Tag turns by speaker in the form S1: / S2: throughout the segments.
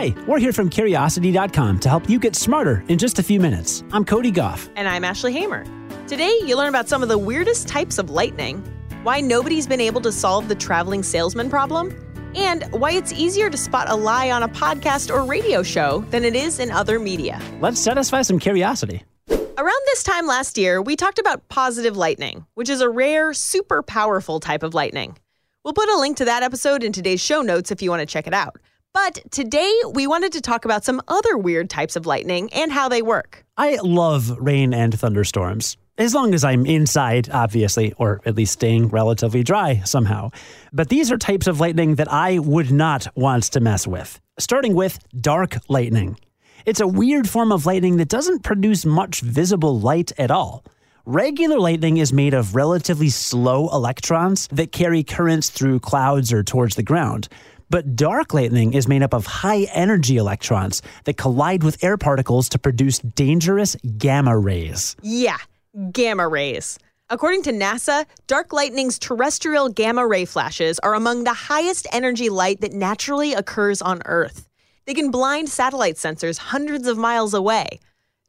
S1: Hi, we're here from Curiosity.com to help you get smarter in just a few minutes. I'm Cody Gough.
S2: And I'm Ashley Hamer. Today, you learn about some of the weirdest types of lightning, why nobody's been able to solve the traveling salesman problem, and why it's easier to spot a lie on a podcast or radio show than it is in other media.
S1: Let's satisfy some curiosity.
S2: Around this time last year, we talked about positive lightning, which is a rare, super powerful type of lightning. We'll put a link to that episode in today's show notes if you want to check it out. But today, we wanted to talk about some other weird types of lightning and how they work.
S1: I love rain and thunderstorms. As long as I'm inside, obviously, or at least staying relatively dry somehow. But these are types of lightning that I would not want to mess with. Starting with dark lightning. It's a weird form of lightning that doesn't produce much visible light at all. Regular lightning is made of relatively slow electrons that carry currents through clouds or towards the ground. But dark lightning is made up of high energy electrons that collide with air particles to produce dangerous gamma rays.
S2: Yeah, gamma rays. According to NASA, dark lightning's terrestrial gamma ray flashes are among the highest energy light that naturally occurs on Earth. They can blind satellite sensors hundreds of miles away.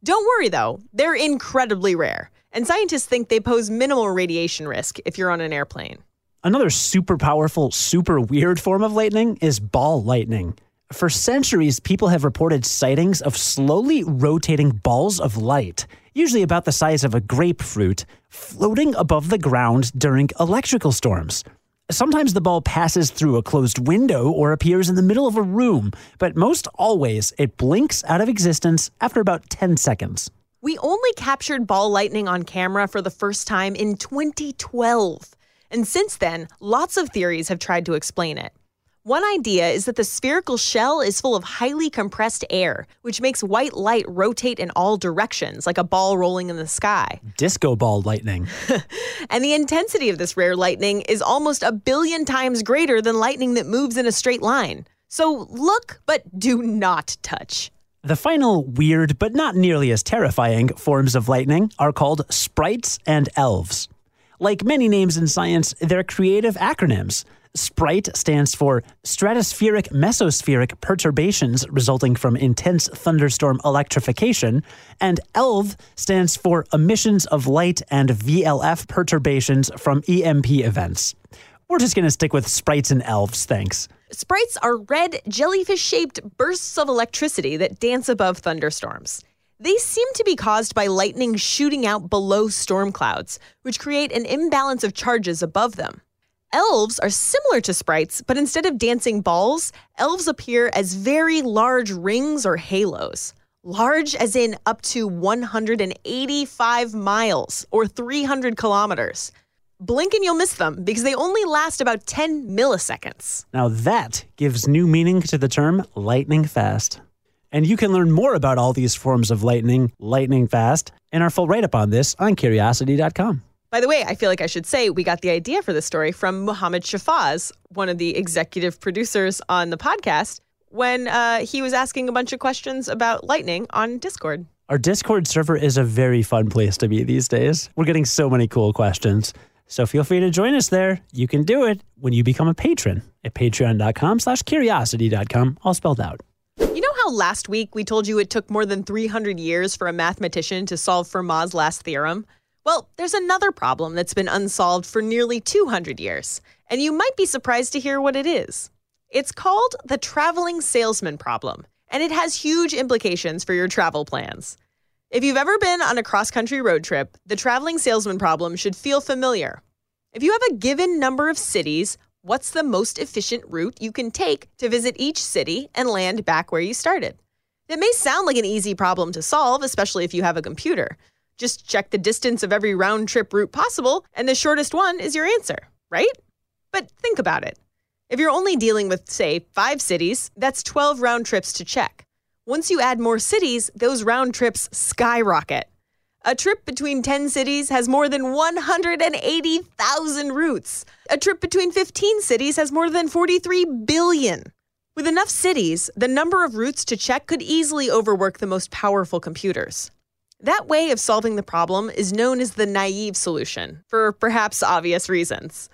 S2: Don't worry though, they're incredibly rare, and scientists think they pose minimal radiation risk if you're on an airplane.
S1: Another super powerful, super weird form of lightning is ball lightning. For centuries, people have reported sightings of slowly rotating balls of light, usually about the size of a grapefruit, floating above the ground during electrical storms. Sometimes the ball passes through a closed window or appears in the middle of a room, but most always it blinks out of existence after about 10 seconds.
S2: We only captured ball lightning on camera for the first time in 2012. And since then, lots of theories have tried to explain it. One idea is that the spherical shell is full of highly compressed air, which makes white light rotate in all directions, like a ball rolling in the sky.
S1: Disco ball lightning.
S2: and the intensity of this rare lightning is almost a billion times greater than lightning that moves in a straight line. So look, but do not touch.
S1: The final weird, but not nearly as terrifying forms of lightning are called sprites and elves. Like many names in science, they're creative acronyms. SPRITE stands for Stratospheric Mesospheric Perturbations Resulting from Intense Thunderstorm Electrification, and ELV stands for Emissions of Light and VLF Perturbations from EMP Events. We're just going to stick with sprites and elves, thanks.
S2: Sprites are red, jellyfish shaped bursts of electricity that dance above thunderstorms. They seem to be caused by lightning shooting out below storm clouds, which create an imbalance of charges above them. Elves are similar to sprites, but instead of dancing balls, elves appear as very large rings or halos. Large as in up to 185 miles or 300 kilometers. Blink and you'll miss them because they only last about 10 milliseconds.
S1: Now that gives new meaning to the term lightning fast. And you can learn more about all these forms of lightning, lightning fast, and our full write up on this on curiosity.com.
S2: By the way, I feel like I should say we got the idea for this story from Muhammad Shafaz, one of the executive producers on the podcast, when uh, he was asking a bunch of questions about lightning on Discord.
S1: Our Discord server is a very fun place to be these days. We're getting so many cool questions. So feel free to join us there. You can do it when you become a patron at patreon.com slash curiosity.com, all spelled out.
S2: You know last week we told you it took more than 300 years for a mathematician to solve Fermat's last theorem? Well, there's another problem that's been unsolved for nearly 200 years, and you might be surprised to hear what it is. It's called the traveling salesman problem, and it has huge implications for your travel plans. If you've ever been on a cross country road trip, the traveling salesman problem should feel familiar. If you have a given number of cities, what's the most efficient route you can take to visit each city and land back where you started? It may sound like an easy problem to solve, especially if you have a computer. Just check the distance of every round trip route possible, and the shortest one is your answer, right? But think about it. If you're only dealing with, say, five cities, that's 12 round trips to check. Once you add more cities, those round trips skyrocket. A trip between 10 cities has more than 180,000 routes. A trip between 15 cities has more than 43 billion. With enough cities, the number of routes to check could easily overwork the most powerful computers. That way of solving the problem is known as the naive solution, for perhaps obvious reasons.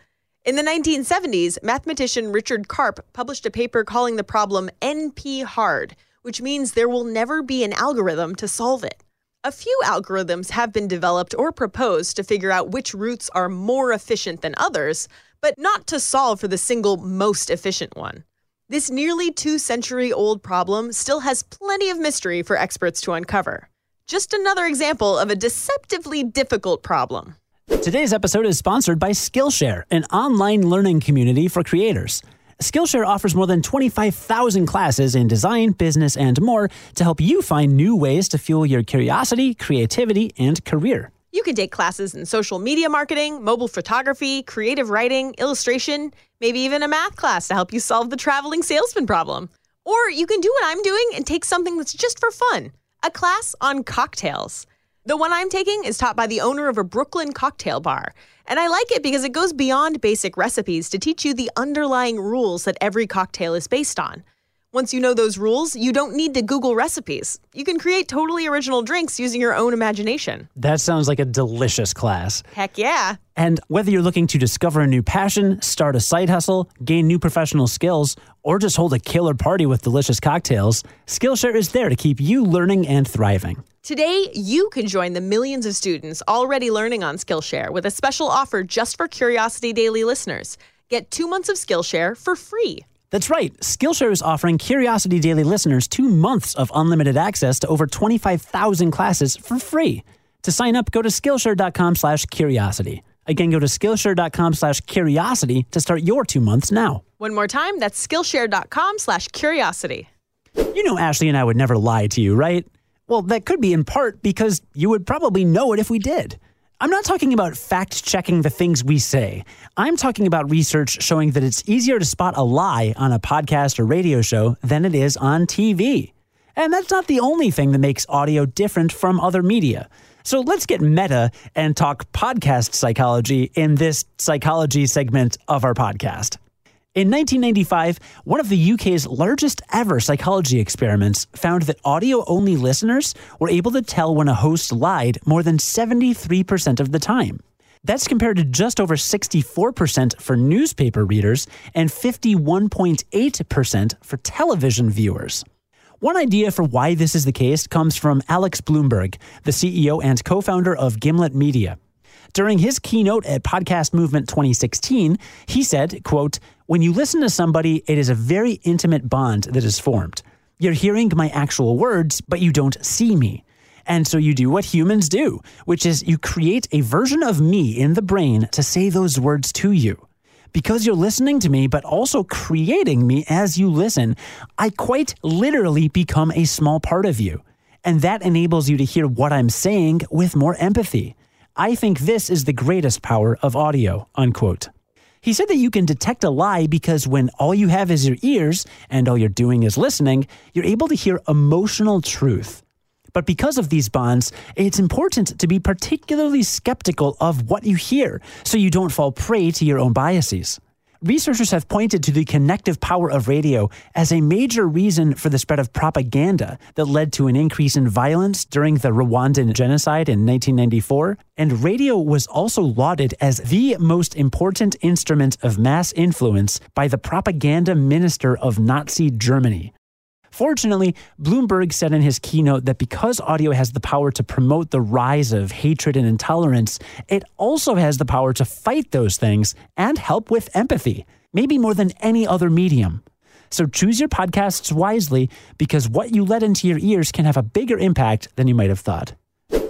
S2: In the 1970s, mathematician Richard Karp published a paper calling the problem NP hard, which means there will never be an algorithm to solve it. A few algorithms have been developed or proposed to figure out which routes are more efficient than others, but not to solve for the single most efficient one. This nearly two century old problem still has plenty of mystery for experts to uncover. Just another example of a deceptively difficult problem.
S1: Today's episode is sponsored by Skillshare, an online learning community for creators. Skillshare offers more than 25,000 classes in design, business, and more to help you find new ways to fuel your curiosity, creativity, and career.
S2: You can take classes in social media marketing, mobile photography, creative writing, illustration, maybe even a math class to help you solve the traveling salesman problem. Or you can do what I'm doing and take something that's just for fun a class on cocktails. The one I'm taking is taught by the owner of a Brooklyn cocktail bar. And I like it because it goes beyond basic recipes to teach you the underlying rules that every cocktail is based on. Once you know those rules, you don't need to Google recipes. You can create totally original drinks using your own imagination.
S1: That sounds like a delicious class.
S2: Heck yeah.
S1: And whether you're looking to discover a new passion, start a side hustle, gain new professional skills, or just hold a killer party with delicious cocktails, Skillshare is there to keep you learning and thriving.
S2: Today, you can join the millions of students already learning on Skillshare with a special offer just for Curiosity Daily listeners. Get two months of Skillshare for free.
S1: That's right. Skillshare is offering Curiosity Daily listeners two months of unlimited access to over 25,000 classes for free. To sign up, go to Skillshare.com slash curiosity. Again, go to Skillshare.com slash curiosity to start your two months now.
S2: One more time, that's Skillshare.com slash curiosity.
S1: You know Ashley and I would never lie to you, right? Well, that could be in part because you would probably know it if we did. I'm not talking about fact checking the things we say. I'm talking about research showing that it's easier to spot a lie on a podcast or radio show than it is on TV. And that's not the only thing that makes audio different from other media. So let's get meta and talk podcast psychology in this psychology segment of our podcast. In 1995, one of the UK's largest ever psychology experiments found that audio only listeners were able to tell when a host lied more than 73% of the time. That's compared to just over 64% for newspaper readers and 51.8% for television viewers. One idea for why this is the case comes from Alex Blumberg, the CEO and co founder of Gimlet Media. During his keynote at Podcast Movement 2016, he said, quote, "When you listen to somebody, it is a very intimate bond that is formed. You're hearing my actual words, but you don't see me. And so you do what humans do, which is you create a version of me in the brain to say those words to you. Because you're listening to me, but also creating me as you listen, I quite literally become a small part of you. And that enables you to hear what I'm saying with more empathy. I think this is the greatest power of audio, unquote. He said that you can detect a lie because when all you have is your ears and all you're doing is listening, you're able to hear emotional truth. But because of these bonds, it's important to be particularly skeptical of what you hear so you don't fall prey to your own biases. Researchers have pointed to the connective power of radio as a major reason for the spread of propaganda that led to an increase in violence during the Rwandan genocide in 1994. And radio was also lauded as the most important instrument of mass influence by the propaganda minister of Nazi Germany. Fortunately, Blumberg said in his keynote that because audio has the power to promote the rise of hatred and intolerance, it also has the power to fight those things and help with empathy, maybe more than any other medium. So choose your podcasts wisely because what you let into your ears can have a bigger impact than you might have thought.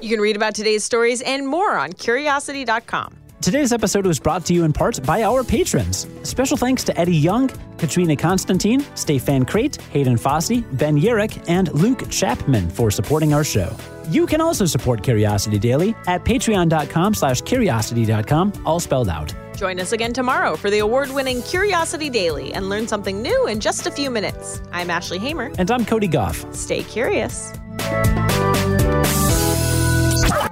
S2: You can read about today's stories and more on curiosity.com.
S1: Today's episode was brought to you in part by our patrons. Special thanks to Eddie Young, Katrina Constantine, Stefan Crate, Hayden Fossey, Ben Urich, and Luke Chapman for supporting our show. You can also support Curiosity Daily at patreon.com slash curiosity.com, all spelled out.
S2: Join us again tomorrow for the award winning Curiosity Daily and learn something new in just a few minutes. I'm Ashley Hamer.
S1: And I'm Cody Gough.
S2: Stay curious.